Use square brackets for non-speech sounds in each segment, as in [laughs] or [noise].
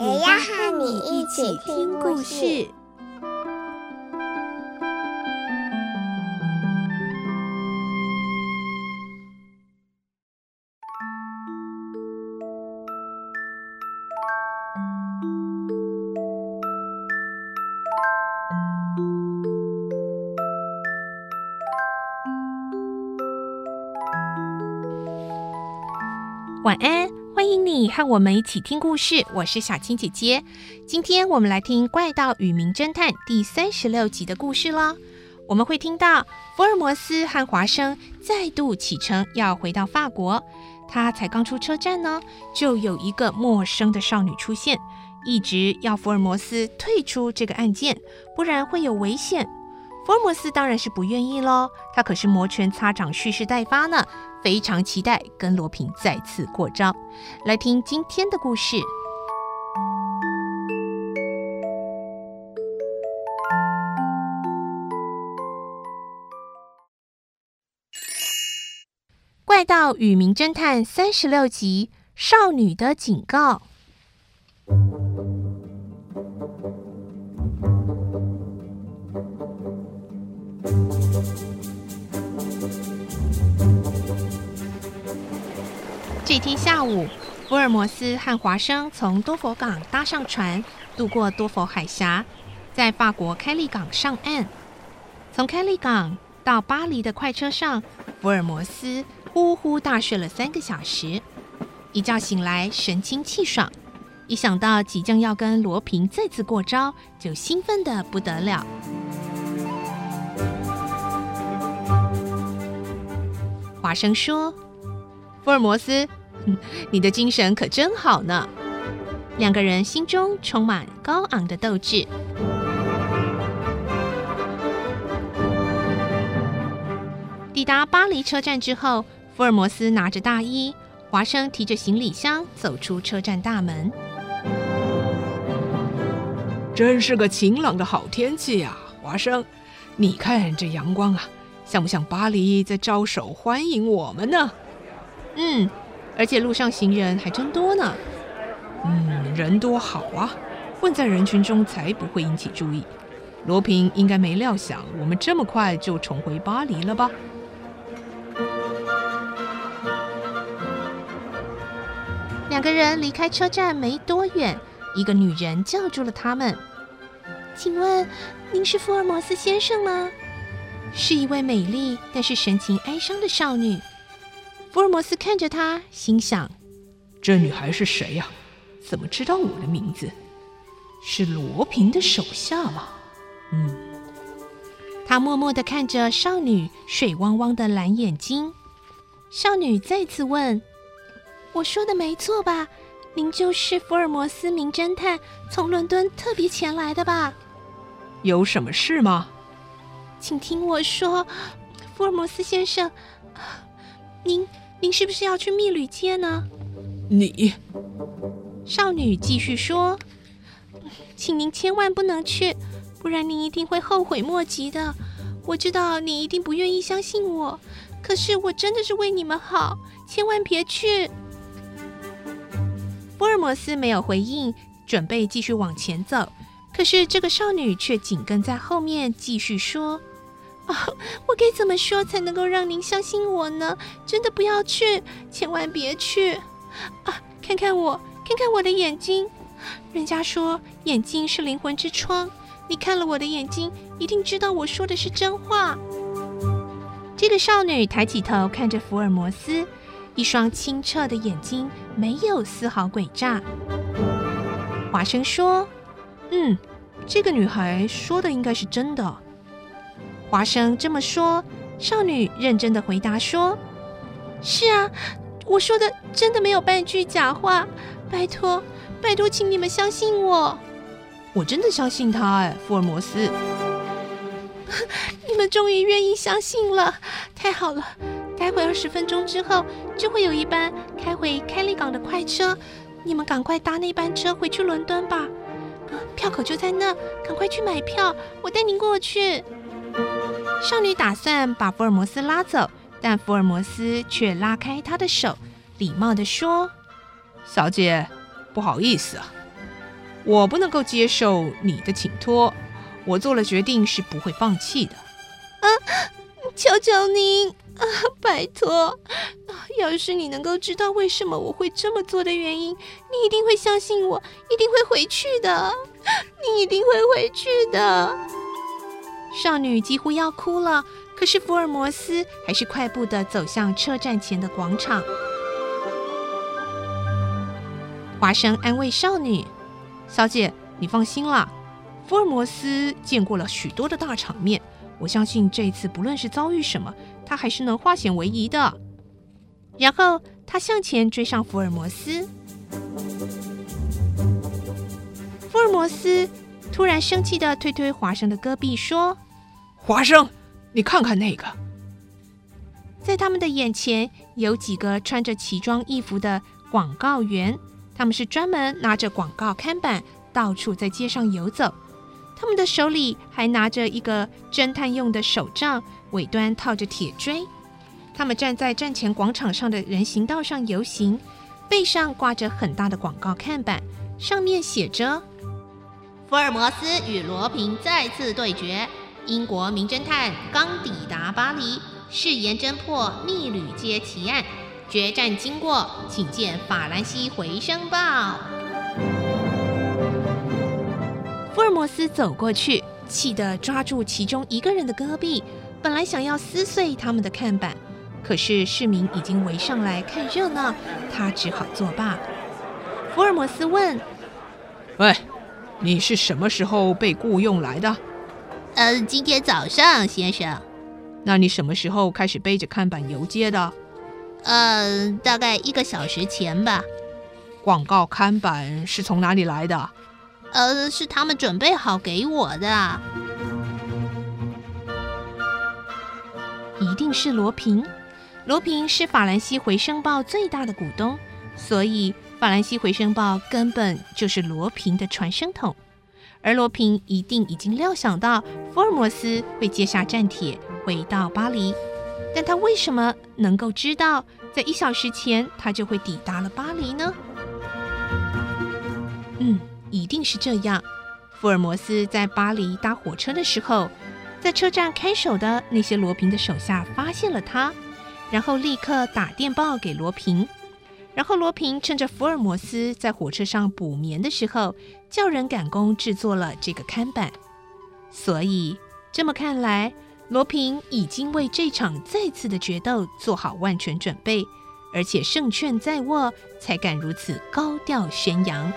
也要和你一起听故事。晚安，欢迎你和我们一起听故事。我是小青姐姐，今天我们来听《怪盗与名侦探》第三十六集的故事了。我们会听到福尔摩斯和华生再度启程，要回到法国。他才刚出车站呢，就有一个陌生的少女出现，一直要福尔摩斯退出这个案件，不然会有危险。福尔摩斯当然是不愿意喽，他可是摩拳擦掌，蓄势待发呢。非常期待跟罗平再次过招，来听今天的故事。《怪盗与名侦探》三十六集：少女的警告。下午，福尔摩斯和华生从多佛港搭上船，渡过多佛海峡，在法国开利港上岸。从开利港到巴黎的快车上，福尔摩斯呼呼大睡了三个小时。一觉醒来，神清气爽。一想到即将要跟罗平再次过招，就兴奋的不得了。华生说：“福尔摩斯。” [laughs] 你的精神可真好呢！两个人心中充满高昂的斗志。抵达巴黎车站之后，福尔摩斯拿着大衣，华生提着行李箱走出车站大门。真是个晴朗的好天气呀，华生！你看这阳光啊，像不像巴黎在招手欢迎我们呢？嗯。而且路上行人还真多呢。嗯，人多好啊，混在人群中才不会引起注意。罗平应该没料想我们这么快就重回巴黎了吧？两个人离开车站没多远，一个女人叫住了他们：“请问您是福尔摩斯先生吗？”是一位美丽但是神情哀伤的少女。福尔摩斯看着他，心想：“这女孩是谁呀？怎么知道我的名字？是罗平的手下吗？”嗯，他默默的看着少女水汪汪的蓝眼睛。少女再次问：“我说的没错吧？您就是福尔摩斯名侦探，从伦敦特别前来的吧？有什么事吗？请听我说，福尔摩斯先生，您。”您是不是要去蜜旅街呢？你，少女继续说：“请您千万不能去，不然您一定会后悔莫及的。我知道你一定不愿意相信我，可是我真的是为你们好，千万别去。”福尔摩斯没有回应，准备继续往前走，可是这个少女却紧跟在后面，继续说。哦，[laughs] 我该怎么说才能够让您相信我呢？真的不要去，千万别去！啊，看看我，看看我的眼睛。人家说眼睛是灵魂之窗，你看了我的眼睛，一定知道我说的是真话。这个少女抬起头看着福尔摩斯，一双清澈的眼睛没有丝毫诡诈。华生说：“嗯，这个女孩说的应该是真的。”华生这么说，少女认真的回答说：“是啊，我说的真的没有半句假话。拜托，拜托，请你们相信我。我真的相信他哎，福尔摩斯。[laughs] 你们终于愿意相信了，太好了！待会二十分钟之后就会有一班开回开利港的快车，你们赶快搭那班车回去伦敦吧。票口就在那，赶快去买票，我带您过去。少女打算把福尔摩斯拉走，但福尔摩斯却拉开她的手，礼貌地说：“小姐，不好意思啊，我不能够接受你的请托。我做了决定是不会放弃的。啊，求求您啊，拜托！要是你能够知道为什么我会这么做的原因，你一定会相信我，一定会回去的。你一定会回去的。”少女几乎要哭了，可是福尔摩斯还是快步地走向车站前的广场。华生安慰少女：“小姐，你放心啦，福尔摩斯见过了许多的大场面，我相信这一次不论是遭遇什么，他还是能化险为夷的。”然后他向前追上福尔摩斯。福尔摩斯。突然生气的推推华生的胳臂，说：“华生，你看看那个。”在他们的眼前有几个穿着奇装异服的广告员，他们是专门拿着广告看板到处在街上游走。他们的手里还拿着一个侦探用的手杖，尾端套着铁锥。他们站在站前广场上的人行道上游行，背上挂着很大的广告看板，上面写着。福尔摩斯与罗平再次对决。英国名侦探刚抵达巴黎，誓言侦破逆旅街奇案。决战经过，请见《法兰西回声报》。福尔摩斯走过去，气得抓住其中一个人的胳臂，本来想要撕碎他们的看板，可是市民已经围上来看热闹，他只好作罢。福尔摩斯问：“喂？”你是什么时候被雇佣来的？呃，今天早上，先生。那你什么时候开始背着看板游街的？呃，大概一个小时前吧。广告看板是从哪里来的？呃，是他们准备好给我的。一定是罗平。罗平是《法兰西回声报》最大的股东，所以。《法兰西回声报》根本就是罗平的传声筒，而罗平一定已经料想到福尔摩斯会接下战帖回到巴黎，但他为什么能够知道在一小时前他就会抵达了巴黎呢？嗯，一定是这样。福尔摩斯在巴黎搭火车的时候，在车站看守的那些罗平的手下发现了他，然后立刻打电报给罗平。然后罗平趁着福尔摩斯在火车上补眠的时候，叫人赶工制作了这个看板。所以这么看来，罗平已经为这场再次的决斗做好万全准备，而且胜券在握，才敢如此高调宣扬。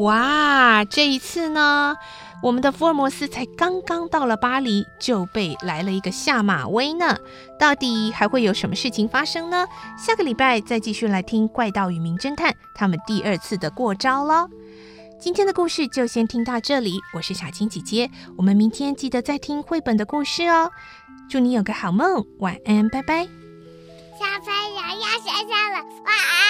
哇，这一次呢，我们的福尔摩斯才刚刚到了巴黎，就被来了一个下马威呢。到底还会有什么事情发生呢？下个礼拜再继续来听怪盗与名侦探他们第二次的过招喽。今天的故事就先听到这里，我是小青姐姐，我们明天记得再听绘本的故事哦。祝你有个好梦，晚安，拜拜。小朋友要睡觉了，晚安。